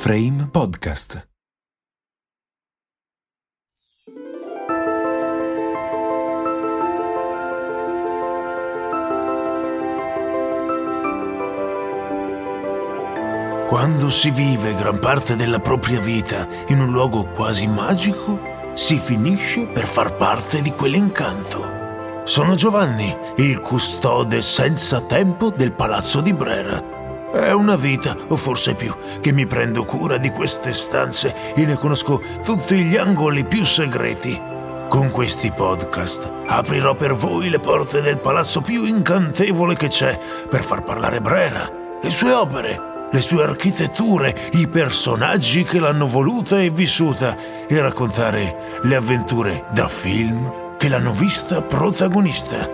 Frame Podcast. Quando si vive gran parte della propria vita in un luogo quasi magico, si finisce per far parte di quell'incanto. Sono Giovanni, il custode senza tempo del palazzo di Brera. È una vita, o forse più, che mi prendo cura di queste stanze e ne conosco tutti gli angoli più segreti. Con questi podcast aprirò per voi le porte del palazzo più incantevole che c'è per far parlare Brera, le sue opere, le sue architetture, i personaggi che l'hanno voluta e vissuta e raccontare le avventure da film che l'hanno vista protagonista,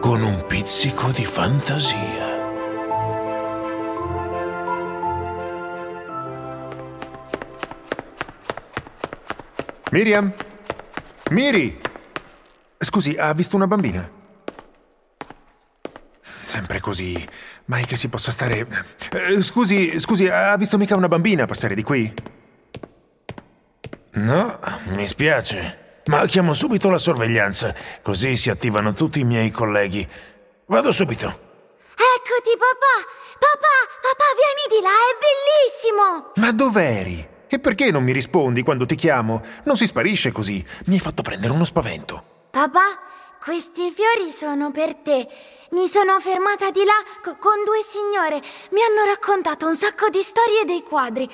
con un pizzico di fantasia. Miriam? Miri! Scusi, ha visto una bambina? Sempre così. Mai che si possa stare. Eh, scusi, scusi, ha visto mica una bambina passare di qui? No, mi spiace. Ma chiamo subito la sorveglianza, così si attivano tutti i miei colleghi. Vado subito. Eccoti, papà! Papà, papà, vieni di là, è bellissimo! Ma dov'eri? E perché non mi rispondi quando ti chiamo? Non si sparisce così. Mi hai fatto prendere uno spavento. Papà, questi fiori sono per te. Mi sono fermata di là co- con due signore. Mi hanno raccontato un sacco di storie dei quadri.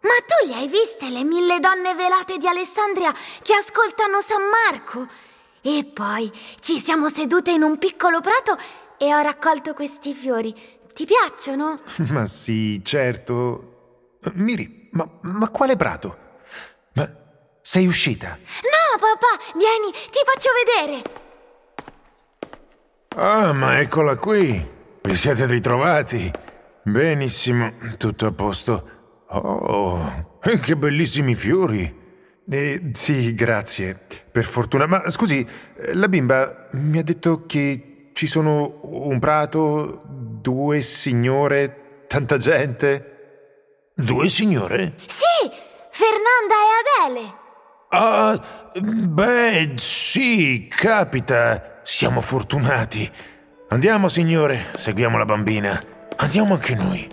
Ma tu le hai viste le mille donne velate di Alessandria che ascoltano San Marco? E poi ci siamo sedute in un piccolo prato e ho raccolto questi fiori. Ti piacciono? Ma sì, certo. Miri, ma, ma quale prato? Ma sei uscita? No, papà, vieni, ti faccio vedere. Ah, ma eccola qui. Vi siete ritrovati. Benissimo, tutto a posto. Oh, eh, che bellissimi fiori. Eh, sì, grazie. Per fortuna. Ma scusi, la bimba mi ha detto che ci sono un prato, due signore, tanta gente. Due signore? Sì, Fernanda e Adele. Ah, beh, sì, capita. Siamo fortunati. Andiamo, signore, seguiamo la bambina. Andiamo anche noi.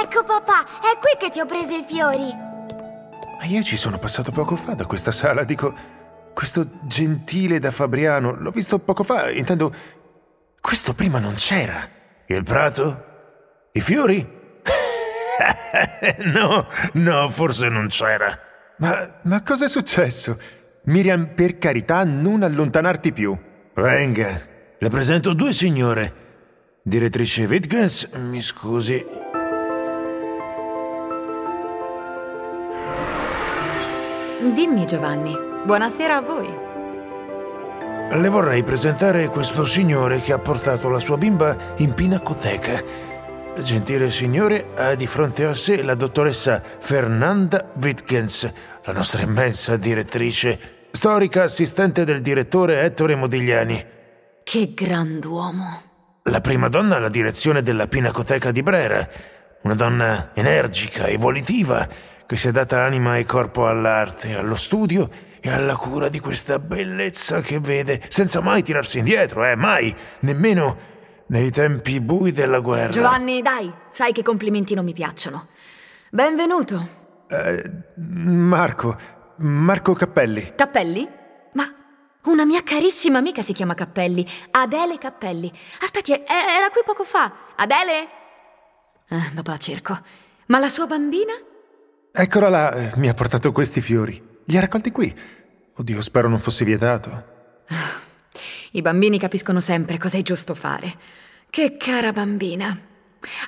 Ecco papà, è qui che ti ho preso i fiori. Ma io ci sono passato poco fa da questa sala, dico, questo gentile da Fabriano, l'ho visto poco fa, intendo, questo prima non c'era. Il prato? I fiori? no, no, forse non c'era. Ma, ma cosa è successo? Miriam, per carità, non allontanarti più. Venga, le presento due signore. Direttrice Wittgens, mi scusi. Dimmi Giovanni, buonasera a voi. Le vorrei presentare questo signore che ha portato la sua bimba in pinacoteca. Gentile signore, ha di fronte a sé la dottoressa Fernanda Wittgens, la nostra immensa direttrice, storica assistente del direttore Ettore Modigliani. Che grand'uomo. La prima donna alla direzione della Pinacoteca di Brera, una donna energica e volitiva che si è data anima e corpo all'arte, allo studio e alla cura di questa bellezza che vede, senza mai tirarsi indietro, eh, mai, nemmeno nei tempi bui della guerra. Giovanni, dai, sai che complimenti non mi piacciono. Benvenuto. Eh, Marco, Marco Cappelli. Cappelli? Ma una mia carissima amica si chiama Cappelli, Adele Cappelli. Aspetti, e- era qui poco fa. Adele? Eh, dopo la cerco. Ma la sua bambina? Eccola là, eh, mi ha portato questi fiori. Li ha raccolti qui. Oddio, spero non fosse vietato. I bambini capiscono sempre cosa è giusto fare. Che cara bambina.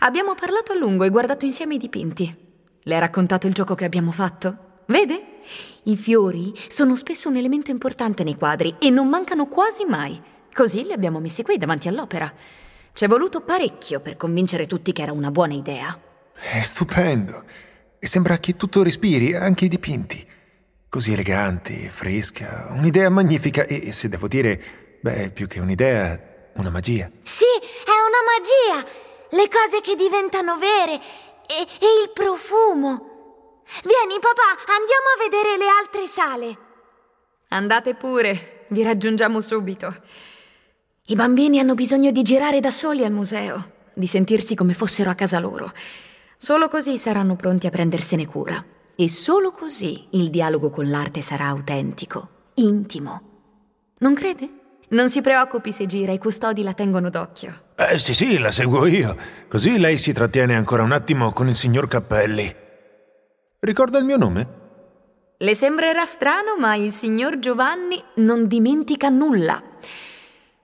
Abbiamo parlato a lungo e guardato insieme i dipinti. Le ha raccontato il gioco che abbiamo fatto? Vede? I fiori sono spesso un elemento importante nei quadri e non mancano quasi mai. Così li abbiamo messi qui davanti all'opera. Ci è voluto parecchio per convincere tutti che era una buona idea. È stupendo. Sembra che tutto respiri, anche i dipinti. Così eleganti, fresca, un'idea magnifica e se devo dire, beh, più che un'idea, una magia. Sì, è una magia. le cose che diventano vere e, e il profumo. Vieni papà, andiamo a vedere le altre sale. Andate pure, vi raggiungiamo subito. I bambini hanno bisogno di girare da soli al museo, di sentirsi come fossero a casa loro. Solo così saranno pronti a prendersene cura. E solo così il dialogo con l'arte sarà autentico, intimo. Non crede? Non si preoccupi se gira, i custodi la tengono d'occhio. Eh sì sì, la seguo io. Così lei si trattiene ancora un attimo con il signor Cappelli. Ricorda il mio nome? Le sembrerà strano, ma il signor Giovanni non dimentica nulla.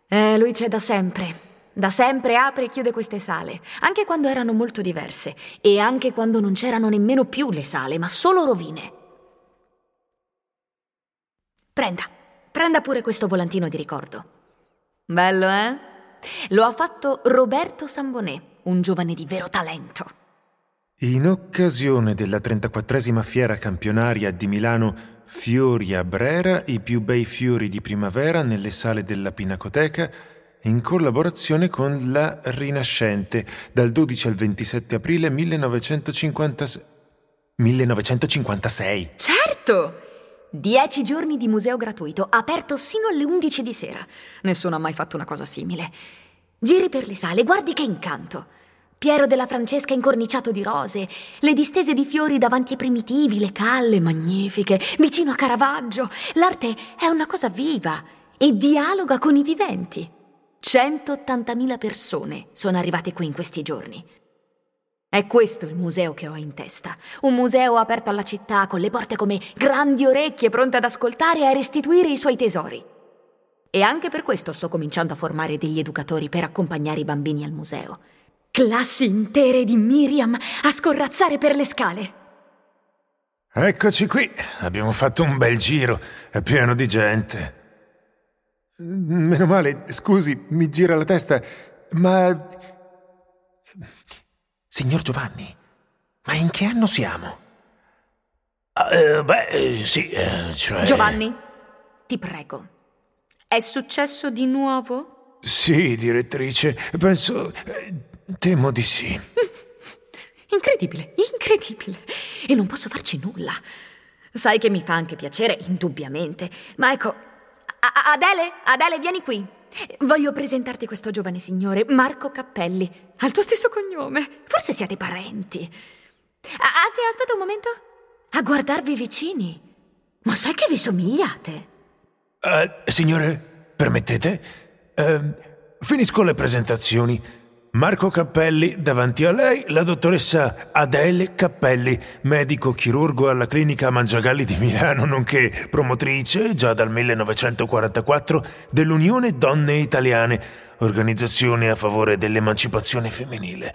Eh, lui c'è da sempre. Da sempre apre e chiude queste sale, anche quando erano molto diverse e anche quando non c'erano nemmeno più le sale, ma solo rovine. Prenda, prenda pure questo volantino di ricordo. Bello, eh? Lo ha fatto Roberto Sambonè, un giovane di vero talento. In occasione della 34esima fiera campionaria di Milano Fiori a Brera, i più bei fiori di primavera nelle sale della Pinacoteca, in collaborazione con La Rinascente, dal 12 al 27 aprile 1956. 1956. Certo! Dieci giorni di museo gratuito, aperto sino alle 11 di sera. Nessuno ha mai fatto una cosa simile. Giri per le sale, guardi che incanto. Piero della Francesca incorniciato di rose, le distese di fiori davanti ai primitivi, le calle magnifiche, vicino a Caravaggio. L'arte è una cosa viva e dialoga con i viventi. 180.000 persone sono arrivate qui in questi giorni. È questo il museo che ho in testa. Un museo aperto alla città, con le porte come grandi orecchie pronte ad ascoltare e a restituire i suoi tesori. E anche per questo sto cominciando a formare degli educatori per accompagnare i bambini al museo. Classi intere di Miriam a scorrazzare per le scale. Eccoci qui, abbiamo fatto un bel giro, è pieno di gente. Meno male, scusi, mi gira la testa, ma... Signor Giovanni, ma in che anno siamo? Ah, eh, beh, eh, sì, eh, cioè... Giovanni, ti prego, è successo di nuovo? Sì, direttrice, penso... Eh, Temo di sì. Incredibile, incredibile. E non posso farci nulla. Sai che mi fa anche piacere, indubbiamente. Ma ecco, A- Adele, Adele, vieni qui. Voglio presentarti questo giovane signore, Marco Cappelli. Ha il tuo stesso cognome. Forse siete parenti. Anzi, aspetta un momento. A guardarvi vicini. Ma sai che vi somigliate? Uh, signore, permettete? Uh, finisco le presentazioni. Marco Cappelli, davanti a lei la dottoressa Adele Cappelli, medico chirurgo alla clinica Mangiagalli di Milano, nonché promotrice, già dal 1944, dell'Unione Donne Italiane, organizzazione a favore dell'emancipazione femminile.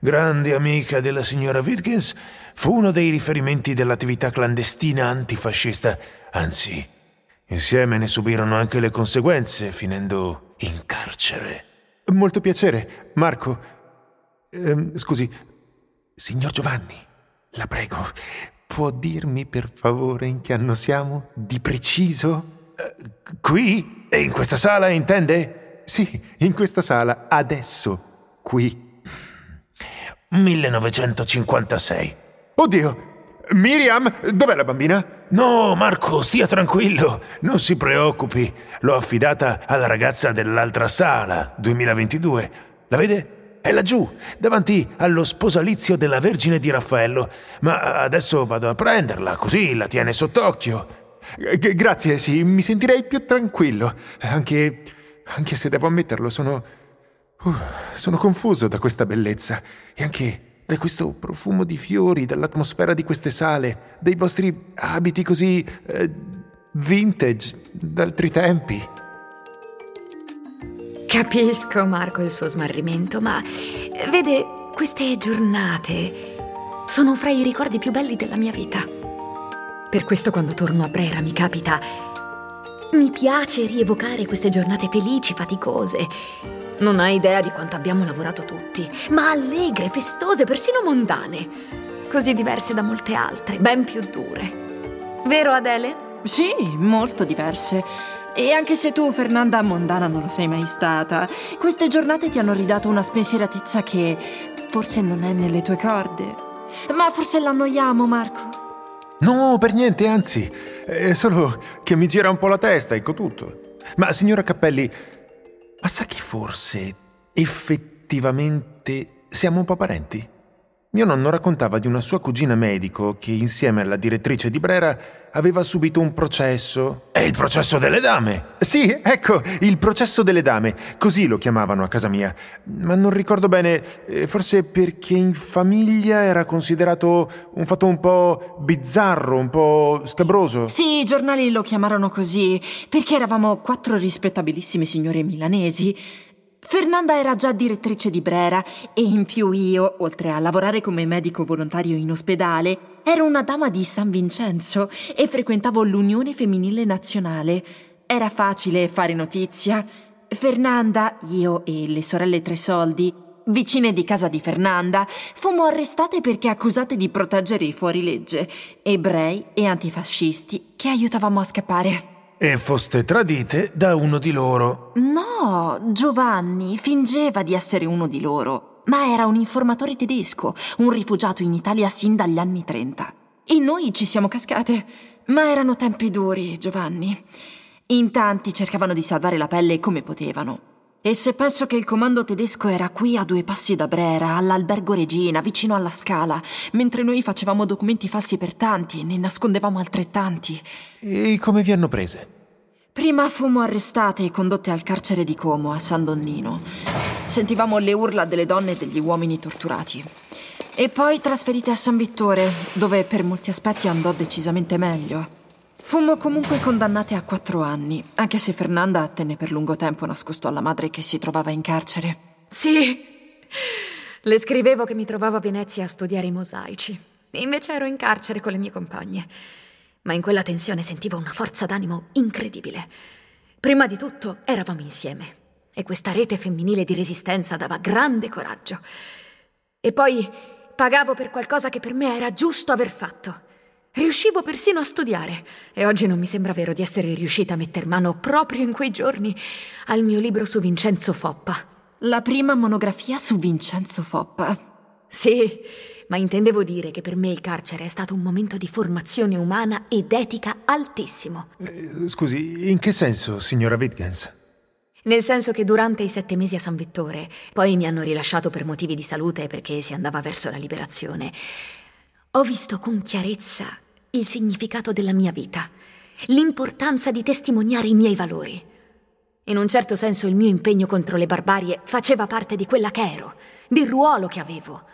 Grande amica della signora Wittgens, fu uno dei riferimenti dell'attività clandestina antifascista, anzi, insieme ne subirono anche le conseguenze, finendo in carcere. Molto piacere, Marco. Eh, scusi, signor Giovanni, la prego, può dirmi per favore in che anno siamo? Di preciso? Eh, qui? E in questa sala, intende? Sì, in questa sala, adesso, qui. 1956. Oddio! Miriam, dov'è la bambina? No, Marco, stia tranquillo, non si preoccupi. L'ho affidata alla ragazza dell'altra sala, 2022. La vede? È laggiù, davanti allo sposalizio della Vergine di Raffaello. Ma adesso vado a prenderla, così la tiene sott'occhio. Grazie, sì, mi sentirei più tranquillo. Anche, anche se devo ammetterlo, sono. Uh, sono confuso da questa bellezza. E anche da questo profumo di fiori, dall'atmosfera di queste sale, dei vostri abiti così eh, vintage d'altri tempi. Capisco, Marco, il suo smarrimento, ma vede, queste giornate sono fra i ricordi più belli della mia vita. Per questo quando torno a Brera mi capita... Mi piace rievocare queste giornate felici, faticose, non hai idea di quanto abbiamo lavorato tutti, ma allegre, festose, persino mondane. Così diverse da molte altre, ben più dure. Vero Adele? Sì, molto diverse. E anche se tu, Fernanda, mondana non lo sei mai stata, queste giornate ti hanno ridato una spensieratezza che forse non è nelle tue corde. Ma forse l'annoiamo, Marco. No, per niente, anzi, è solo che mi gira un po' la testa, ecco tutto. Ma signora Cappelli, ma sa che forse effettivamente siamo un po' parenti? Mio nonno raccontava di una sua cugina medico che insieme alla direttrice di Brera aveva subito un processo. È il processo delle dame! Sì, ecco, il processo delle dame, così lo chiamavano a casa mia. Ma non ricordo bene, eh, forse perché in famiglia era considerato un fatto un po' bizzarro, un po' scabroso. Sì, i giornali lo chiamarono così, perché eravamo quattro rispettabilissimi signori milanesi Fernanda era già direttrice di Brera e in più io, oltre a lavorare come medico volontario in ospedale, ero una dama di San Vincenzo e frequentavo l'Unione Femminile Nazionale. Era facile fare notizia. Fernanda, io e le sorelle Tresoldi, vicine di casa di Fernanda, fummo arrestate perché accusate di proteggere i fuorilegge, ebrei e antifascisti che aiutavamo a scappare. E foste tradite da uno di loro. No, Giovanni fingeva di essere uno di loro, ma era un informatore tedesco, un rifugiato in Italia sin dagli anni 30. E noi ci siamo cascate. Ma erano tempi duri, Giovanni. In tanti cercavano di salvare la pelle come potevano. E se penso che il comando tedesco era qui a due passi da Brera, all'albergo Regina, vicino alla scala, mentre noi facevamo documenti falsi per tanti e ne nascondevamo altrettanti. E come vi hanno prese? Prima fummo arrestate e condotte al carcere di Como, a San Donnino. Sentivamo le urla delle donne e degli uomini torturati. E poi trasferite a San Vittore, dove per molti aspetti andò decisamente meglio. Fummo comunque condannate a quattro anni, anche se Fernanda tenne per lungo tempo nascosto alla madre che si trovava in carcere. Sì, le scrivevo che mi trovavo a Venezia a studiare i mosaici. Invece ero in carcere con le mie compagne. Ma in quella tensione sentivo una forza d'animo incredibile. Prima di tutto eravamo insieme e questa rete femminile di resistenza dava grande coraggio. E poi pagavo per qualcosa che per me era giusto aver fatto. Riuscivo persino a studiare e oggi non mi sembra vero di essere riuscita a metter mano proprio in quei giorni al mio libro su Vincenzo Foppa. La prima monografia su Vincenzo Foppa. Sì, ma intendevo dire che per me il carcere è stato un momento di formazione umana ed etica altissimo. Eh, scusi, in che senso, signora Wittgens? Nel senso che durante i sette mesi a San Vittore, poi mi hanno rilasciato per motivi di salute perché si andava verso la liberazione, ho visto con chiarezza il significato della mia vita, l'importanza di testimoniare i miei valori. In un certo senso il mio impegno contro le barbarie faceva parte di quella che ero, del ruolo che avevo.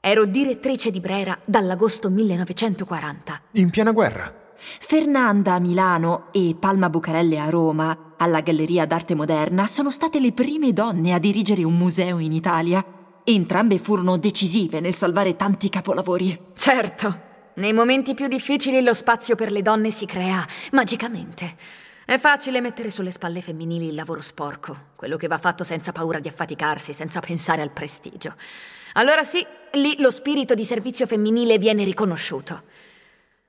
Ero direttrice di Brera dall'agosto 1940. In piena guerra? Fernanda a Milano e Palma Bucarelle a Roma, alla Galleria d'Arte Moderna, sono state le prime donne a dirigere un museo in Italia. Entrambe furono decisive nel salvare tanti capolavori. Certo. Nei momenti più difficili lo spazio per le donne si crea magicamente. È facile mettere sulle spalle femminili il lavoro sporco, quello che va fatto senza paura di affaticarsi, senza pensare al prestigio. Allora sì, lì lo spirito di servizio femminile viene riconosciuto.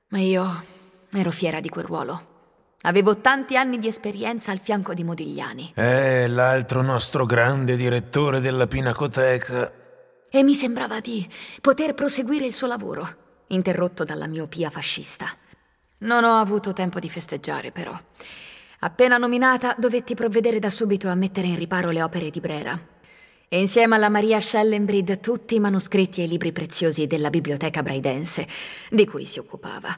Ma io ero fiera di quel ruolo. Avevo tanti anni di esperienza al fianco di Modigliani. Eh, l'altro nostro grande direttore della Pinacoteca. E mi sembrava di poter proseguire il suo lavoro interrotto dalla miopia fascista. Non ho avuto tempo di festeggiare, però. Appena nominata, dovetti provvedere da subito a mettere in riparo le opere di Brera. Insieme alla Maria Schellenbrid tutti i manoscritti e i libri preziosi della biblioteca braidense, di cui si occupava.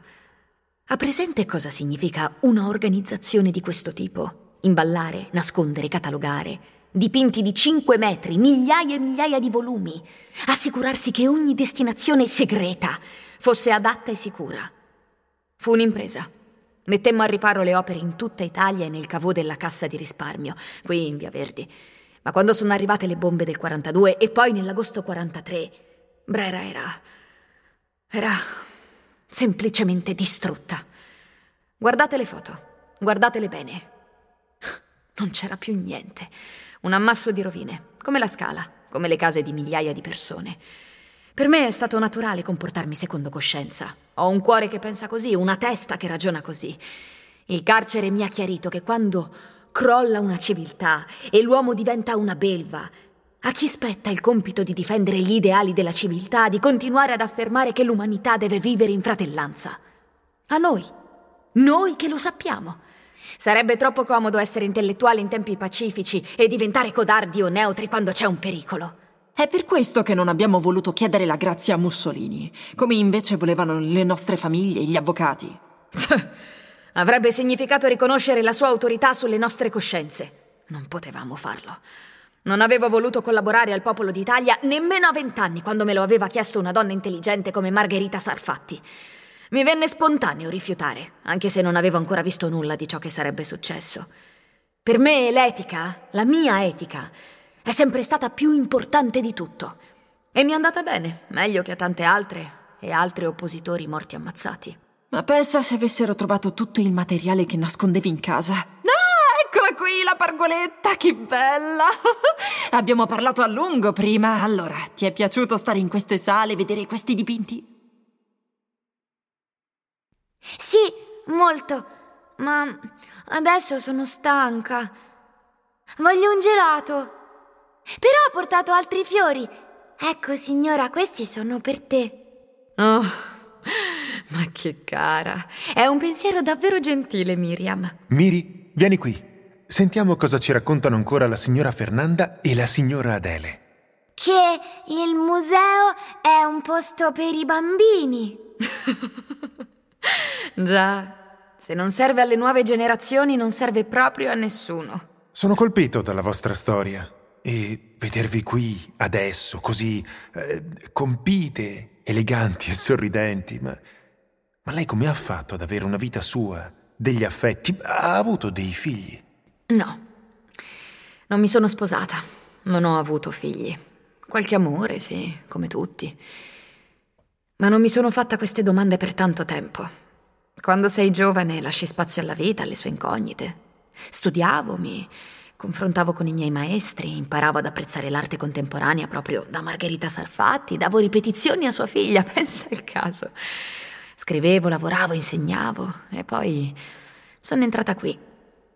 Ha presente cosa significa una organizzazione di questo tipo? Imballare, nascondere, catalogare, dipinti di 5 metri, migliaia e migliaia di volumi, assicurarsi che ogni destinazione segreta fosse adatta e sicura. Fu un'impresa. Mettemmo a riparo le opere in tutta Italia e nel cavò della Cassa di risparmio, qui in Via Verdi. Ma quando sono arrivate le bombe del 42 e poi nell'agosto 43, Brera era... era semplicemente distrutta. Guardate le foto, guardatele bene. Non c'era più niente. Un ammasso di rovine, come la scala, come le case di migliaia di persone. Per me è stato naturale comportarmi secondo coscienza. Ho un cuore che pensa così, una testa che ragiona così. Il carcere mi ha chiarito che quando crolla una civiltà e l'uomo diventa una belva, a chi spetta il compito di difendere gli ideali della civiltà, di continuare ad affermare che l'umanità deve vivere in fratellanza? A noi. Noi che lo sappiamo. Sarebbe troppo comodo essere intellettuali in tempi pacifici e diventare codardi o neutri quando c'è un pericolo. È per questo che non abbiamo voluto chiedere la grazia a Mussolini, come invece volevano le nostre famiglie e gli avvocati. Avrebbe significato riconoscere la sua autorità sulle nostre coscienze. Non potevamo farlo. Non avevo voluto collaborare al popolo d'Italia nemmeno a vent'anni quando me lo aveva chiesto una donna intelligente come Margherita Sarfatti. Mi venne spontaneo rifiutare, anche se non avevo ancora visto nulla di ciò che sarebbe successo. Per me l'etica, la mia etica, è sempre stata più importante di tutto. E mi è andata bene, meglio che a tante altre e altri oppositori morti ammazzati. Ma pensa se avessero trovato tutto il materiale che nascondevi in casa. Ah, eccola qui la pargoletta, che bella! Abbiamo parlato a lungo prima. Allora, ti è piaciuto stare in queste sale e vedere questi dipinti? Sì, molto. Ma adesso sono stanca. Voglio un gelato. Però ho portato altri fiori. Ecco, signora, questi sono per te. Oh, ma che cara. È un pensiero davvero gentile, Miriam. Miri, vieni qui. Sentiamo cosa ci raccontano ancora la signora Fernanda e la signora Adele. Che il museo è un posto per i bambini. Già, se non serve alle nuove generazioni, non serve proprio a nessuno. Sono colpito dalla vostra storia. E vedervi qui adesso, così eh, compite, eleganti e sorridenti, ma, ma lei come ha fatto ad avere una vita sua, degli affetti? Ha avuto dei figli? No, non mi sono sposata, non ho avuto figli. Qualche amore, sì, come tutti. Ma non mi sono fatta queste domande per tanto tempo. Quando sei giovane lasci spazio alla vita, alle sue incognite. Studiavo, mi confrontavo con i miei maestri, imparavo ad apprezzare l'arte contemporanea proprio da Margherita Sarfatti, davo ripetizioni a sua figlia, pensa il caso. Scrivevo, lavoravo, insegnavo e poi sono entrata qui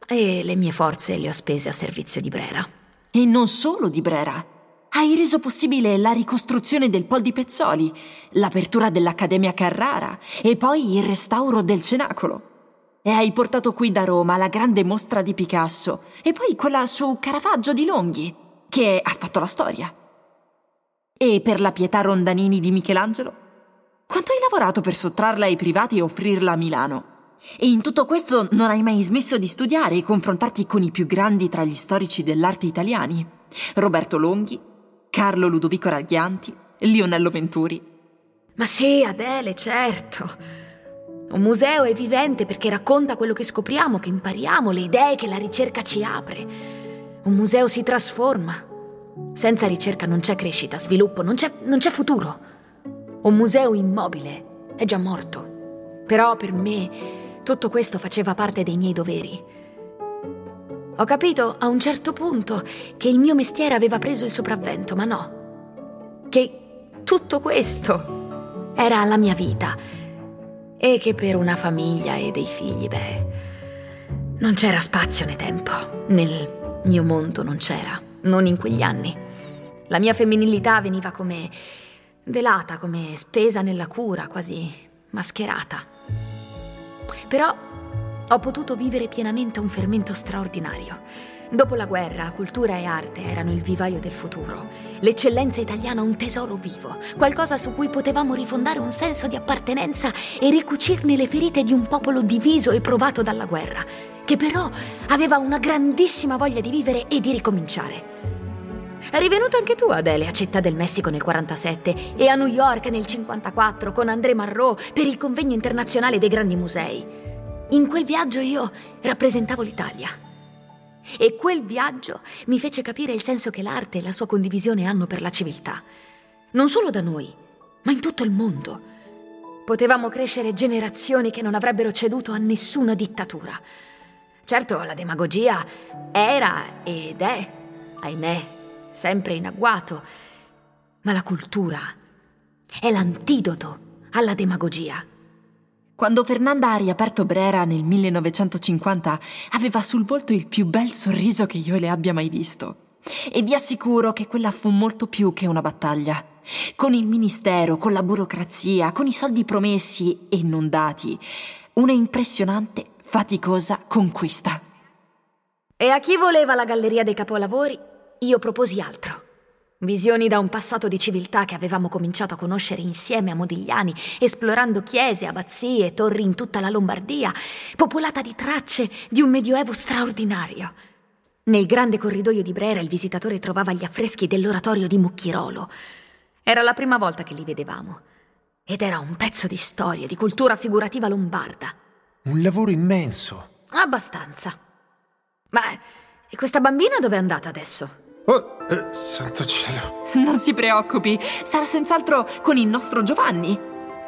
e le mie forze le ho spese a servizio di Brera. E non solo di Brera. Hai reso possibile la ricostruzione del Pol di Pezzoli, l'apertura dell'Accademia Carrara e poi il restauro del Cenacolo. E hai portato qui da Roma la grande mostra di Picasso e poi quella su Caravaggio di Longhi, che ha fatto la storia. E per la Pietà Rondanini di Michelangelo? Quanto hai lavorato per sottrarla ai privati e offrirla a Milano? E in tutto questo non hai mai smesso di studiare e confrontarti con i più grandi tra gli storici dell'arte italiani. Roberto Longhi, Carlo Ludovico Raglianti, Lionello Venturi. Ma sì, Adele, certo. Un museo è vivente perché racconta quello che scopriamo, che impariamo, le idee che la ricerca ci apre. Un museo si trasforma. Senza ricerca non c'è crescita, sviluppo, non c'è, non c'è futuro. Un museo immobile è già morto. Però per me tutto questo faceva parte dei miei doveri. Ho capito a un certo punto che il mio mestiere aveva preso il sopravvento, ma no. Che tutto questo era la mia vita e che per una famiglia e dei figli, beh, non c'era spazio né tempo. Nel mio mondo non c'era, non in quegli anni. La mia femminilità veniva come velata, come spesa nella cura, quasi mascherata. Però ho potuto vivere pienamente un fermento straordinario Dopo la guerra, cultura e arte erano il vivaio del futuro. L'eccellenza italiana un tesoro vivo, qualcosa su cui potevamo rifondare un senso di appartenenza e ricucirne le ferite di un popolo diviso e provato dalla guerra, che però aveva una grandissima voglia di vivere e di ricominciare. Eri venuta anche tu, Adele, a Città del Messico nel 47 e a New York nel 54 con André Marrot per il convegno internazionale dei grandi musei. In quel viaggio io rappresentavo l'Italia. E quel viaggio mi fece capire il senso che l'arte e la sua condivisione hanno per la civiltà. Non solo da noi, ma in tutto il mondo. Potevamo crescere generazioni che non avrebbero ceduto a nessuna dittatura. Certo, la demagogia era ed è, ahimè, sempre in agguato, ma la cultura è l'antidoto alla demagogia. Quando Fernanda ha riaperto Brera nel 1950, aveva sul volto il più bel sorriso che io le abbia mai visto. E vi assicuro che quella fu molto più che una battaglia. Con il ministero, con la burocrazia, con i soldi promessi e non dati. Una impressionante, faticosa conquista. E a chi voleva la galleria dei capolavori, io proposi altro. Visioni da un passato di civiltà che avevamo cominciato a conoscere insieme a Modigliani, esplorando chiese, abbazie, torri in tutta la Lombardia, popolata di tracce di un medioevo straordinario. Nel grande corridoio di Brera il visitatore trovava gli affreschi dell'oratorio di Mucchirolo. Era la prima volta che li vedevamo. Ed era un pezzo di storia, di cultura figurativa lombarda. Un lavoro immenso. Abbastanza. Ma e questa bambina dove è andata adesso? Oh, eh, santo cielo. Non si preoccupi, sarà senz'altro con il nostro Giovanni.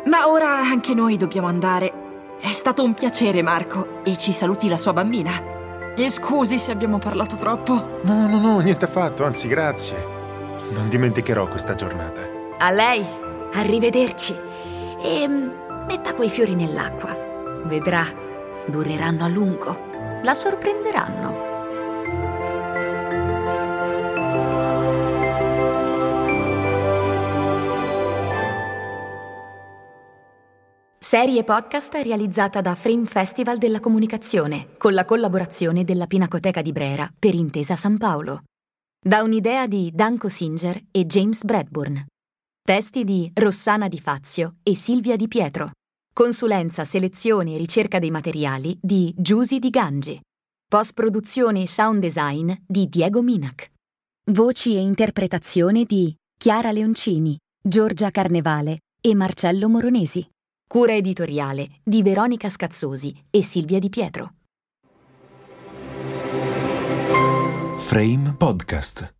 Ma ora anche noi dobbiamo andare. È stato un piacere, Marco, e ci saluti la sua bambina. E scusi se abbiamo parlato troppo. No, no, no, niente affatto, anzi, grazie. Non dimenticherò questa giornata. A lei, arrivederci. E mm, metta quei fiori nell'acqua. Vedrà, dureranno a lungo. La sorprenderanno. Serie podcast realizzata da Frame Festival della Comunicazione con la collaborazione della Pinacoteca di Brera per Intesa San Paolo. Da un'idea di Danco Singer e James Bradburn. Testi di Rossana Di Fazio e Silvia Di Pietro. Consulenza, selezione e ricerca dei materiali di Giusy Di Gangi. Post-produzione e sound design di Diego Minac. Voci e interpretazione di Chiara Leoncini, Giorgia Carnevale e Marcello Moronesi. Cura editoriale di Veronica Scazzosi e Silvia Di Pietro. Frame Podcast.